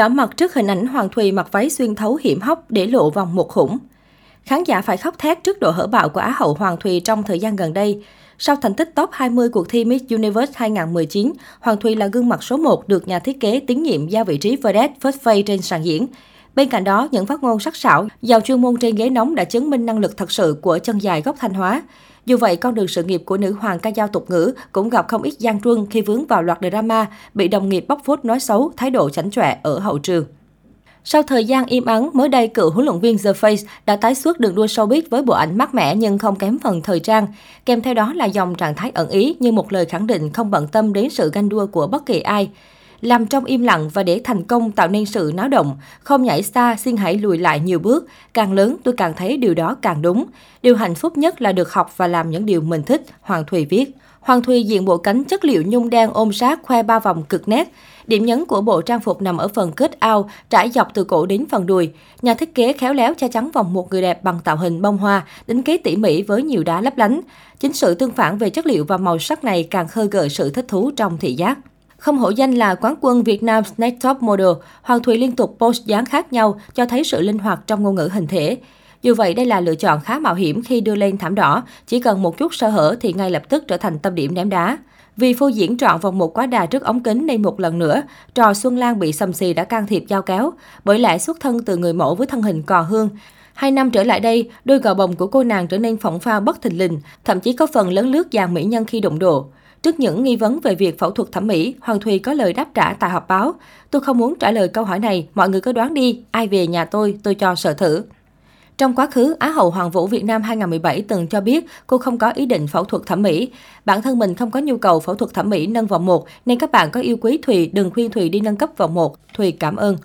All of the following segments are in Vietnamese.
Đỏ mặt trước hình ảnh Hoàng Thùy mặc váy xuyên thấu hiểm hóc để lộ vòng một khủng. Khán giả phải khóc thét trước độ hở bạo của Á hậu Hoàng Thùy trong thời gian gần đây. Sau thành tích top 20 cuộc thi Miss Universe 2019, Hoàng Thùy là gương mặt số 1 được nhà thiết kế tín nhiệm giao vị trí vedette first face trên sàn diễn. Bên cạnh đó, những phát ngôn sắc sảo, giàu chuyên môn trên ghế nóng đã chứng minh năng lực thật sự của chân dài gốc Thanh Hóa. Dù vậy, con đường sự nghiệp của nữ hoàng ca dao tục ngữ cũng gặp không ít gian truân khi vướng vào loạt drama, bị đồng nghiệp bóc phốt nói xấu, thái độ chảnh chọe ở hậu trường. Sau thời gian im ắng, mới đây cựu huấn luyện viên The Face đã tái xuất đường đua showbiz với bộ ảnh mát mẻ nhưng không kém phần thời trang. Kèm theo đó là dòng trạng thái ẩn ý như một lời khẳng định không bận tâm đến sự ganh đua của bất kỳ ai. Làm trong im lặng và để thành công tạo nên sự náo động, không nhảy xa xin hãy lùi lại nhiều bước. Càng lớn tôi càng thấy điều đó càng đúng. Điều hạnh phúc nhất là được học và làm những điều mình thích, Hoàng Thùy viết. Hoàng Thùy diện bộ cánh chất liệu nhung đen ôm sát khoe ba vòng cực nét. Điểm nhấn của bộ trang phục nằm ở phần kết ao, trải dọc từ cổ đến phần đùi. Nhà thiết kế khéo léo che chắn vòng một người đẹp bằng tạo hình bông hoa, đính kế tỉ mỉ với nhiều đá lấp lánh. Chính sự tương phản về chất liệu và màu sắc này càng khơi gợi sự thích thú trong thị giác. Không hổ danh là quán quân Việt Nam Next Top Model, Hoàng Thùy liên tục post dáng khác nhau cho thấy sự linh hoạt trong ngôn ngữ hình thể. Dù vậy, đây là lựa chọn khá mạo hiểm khi đưa lên thảm đỏ, chỉ cần một chút sơ hở thì ngay lập tức trở thành tâm điểm ném đá. Vì phô diễn trọn vòng một quá đà trước ống kính nên một lần nữa, trò Xuân Lan bị sầm xì đã can thiệp giao kéo, bởi lẽ xuất thân từ người mẫu với thân hình cò hương. Hai năm trở lại đây, đôi gò bồng của cô nàng trở nên phỏng pha bất thình lình, thậm chí có phần lớn lướt dàn mỹ nhân khi đụng độ. Trước những nghi vấn về việc phẫu thuật thẩm mỹ, Hoàng Thùy có lời đáp trả tại họp báo. Tôi không muốn trả lời câu hỏi này, mọi người cứ đoán đi, ai về nhà tôi, tôi cho sợ thử. Trong quá khứ, Á hậu Hoàng vũ Việt Nam 2017 từng cho biết cô không có ý định phẫu thuật thẩm mỹ. Bản thân mình không có nhu cầu phẫu thuật thẩm mỹ nâng vòng 1, nên các bạn có yêu quý Thùy đừng khuyên Thùy đi nâng cấp vòng 1. Thùy cảm ơn.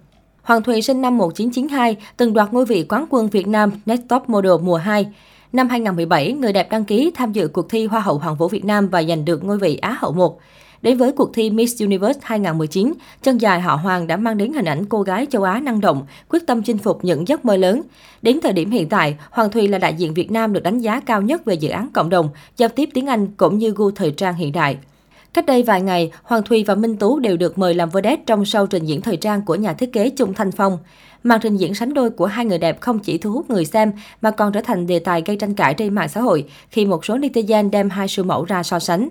Hoàng Thùy sinh năm 1992, từng đoạt ngôi vị quán quân Việt Nam Next Top Model mùa 2. Năm 2017, người đẹp đăng ký tham dự cuộc thi Hoa hậu Hoàng vũ Việt Nam và giành được ngôi vị Á hậu 1. Đến với cuộc thi Miss Universe 2019, chân dài họ Hoàng đã mang đến hình ảnh cô gái châu Á năng động, quyết tâm chinh phục những giấc mơ lớn. Đến thời điểm hiện tại, Hoàng Thùy là đại diện Việt Nam được đánh giá cao nhất về dự án cộng đồng, giao tiếp tiếng Anh cũng như gu thời trang hiện đại. Cách đây vài ngày, Hoàng Thùy và Minh Tú đều được mời làm vedette trong show trình diễn thời trang của nhà thiết kế Trung Thanh Phong. Màn trình diễn sánh đôi của hai người đẹp không chỉ thu hút người xem mà còn trở thành đề tài gây tranh cãi trên mạng xã hội khi một số netizen đem hai siêu mẫu ra so sánh.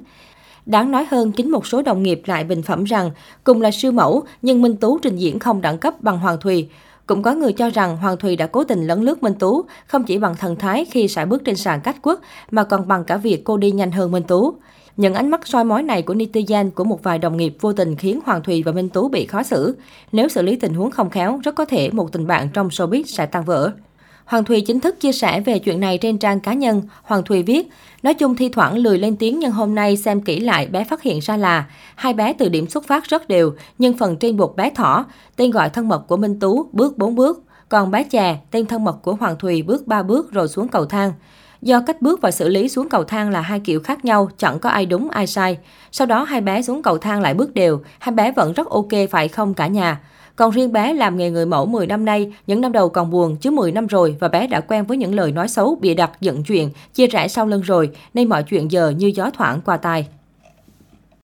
Đáng nói hơn, chính một số đồng nghiệp lại bình phẩm rằng cùng là siêu mẫu nhưng Minh Tú trình diễn không đẳng cấp bằng Hoàng Thùy. Cũng có người cho rằng Hoàng Thùy đã cố tình lấn lướt Minh Tú, không chỉ bằng thần thái khi sải bước trên sàn cách quốc, mà còn bằng cả việc cô đi nhanh hơn Minh Tú. Những ánh mắt soi mói này của netizen của một vài đồng nghiệp vô tình khiến Hoàng Thùy và Minh Tú bị khó xử. Nếu xử lý tình huống không khéo, rất có thể một tình bạn trong showbiz sẽ tan vỡ. Hoàng Thùy chính thức chia sẻ về chuyện này trên trang cá nhân. Hoàng Thùy viết, nói chung thi thoảng lười lên tiếng nhưng hôm nay xem kỹ lại bé phát hiện ra là hai bé từ điểm xuất phát rất đều, nhưng phần trên bột bé thỏ, tên gọi thân mật của Minh Tú bước 4 bước, còn bé chè, tên thân mật của Hoàng Thùy bước 3 bước rồi xuống cầu thang. Do cách bước và xử lý xuống cầu thang là hai kiểu khác nhau, chẳng có ai đúng ai sai. Sau đó hai bé xuống cầu thang lại bước đều, hai bé vẫn rất ok phải không cả nhà. Còn riêng bé làm nghề người mẫu 10 năm nay, những năm đầu còn buồn chứ 10 năm rồi và bé đã quen với những lời nói xấu, bịa đặt, giận chuyện, chia rẽ sau lưng rồi, nên mọi chuyện giờ như gió thoảng qua tai.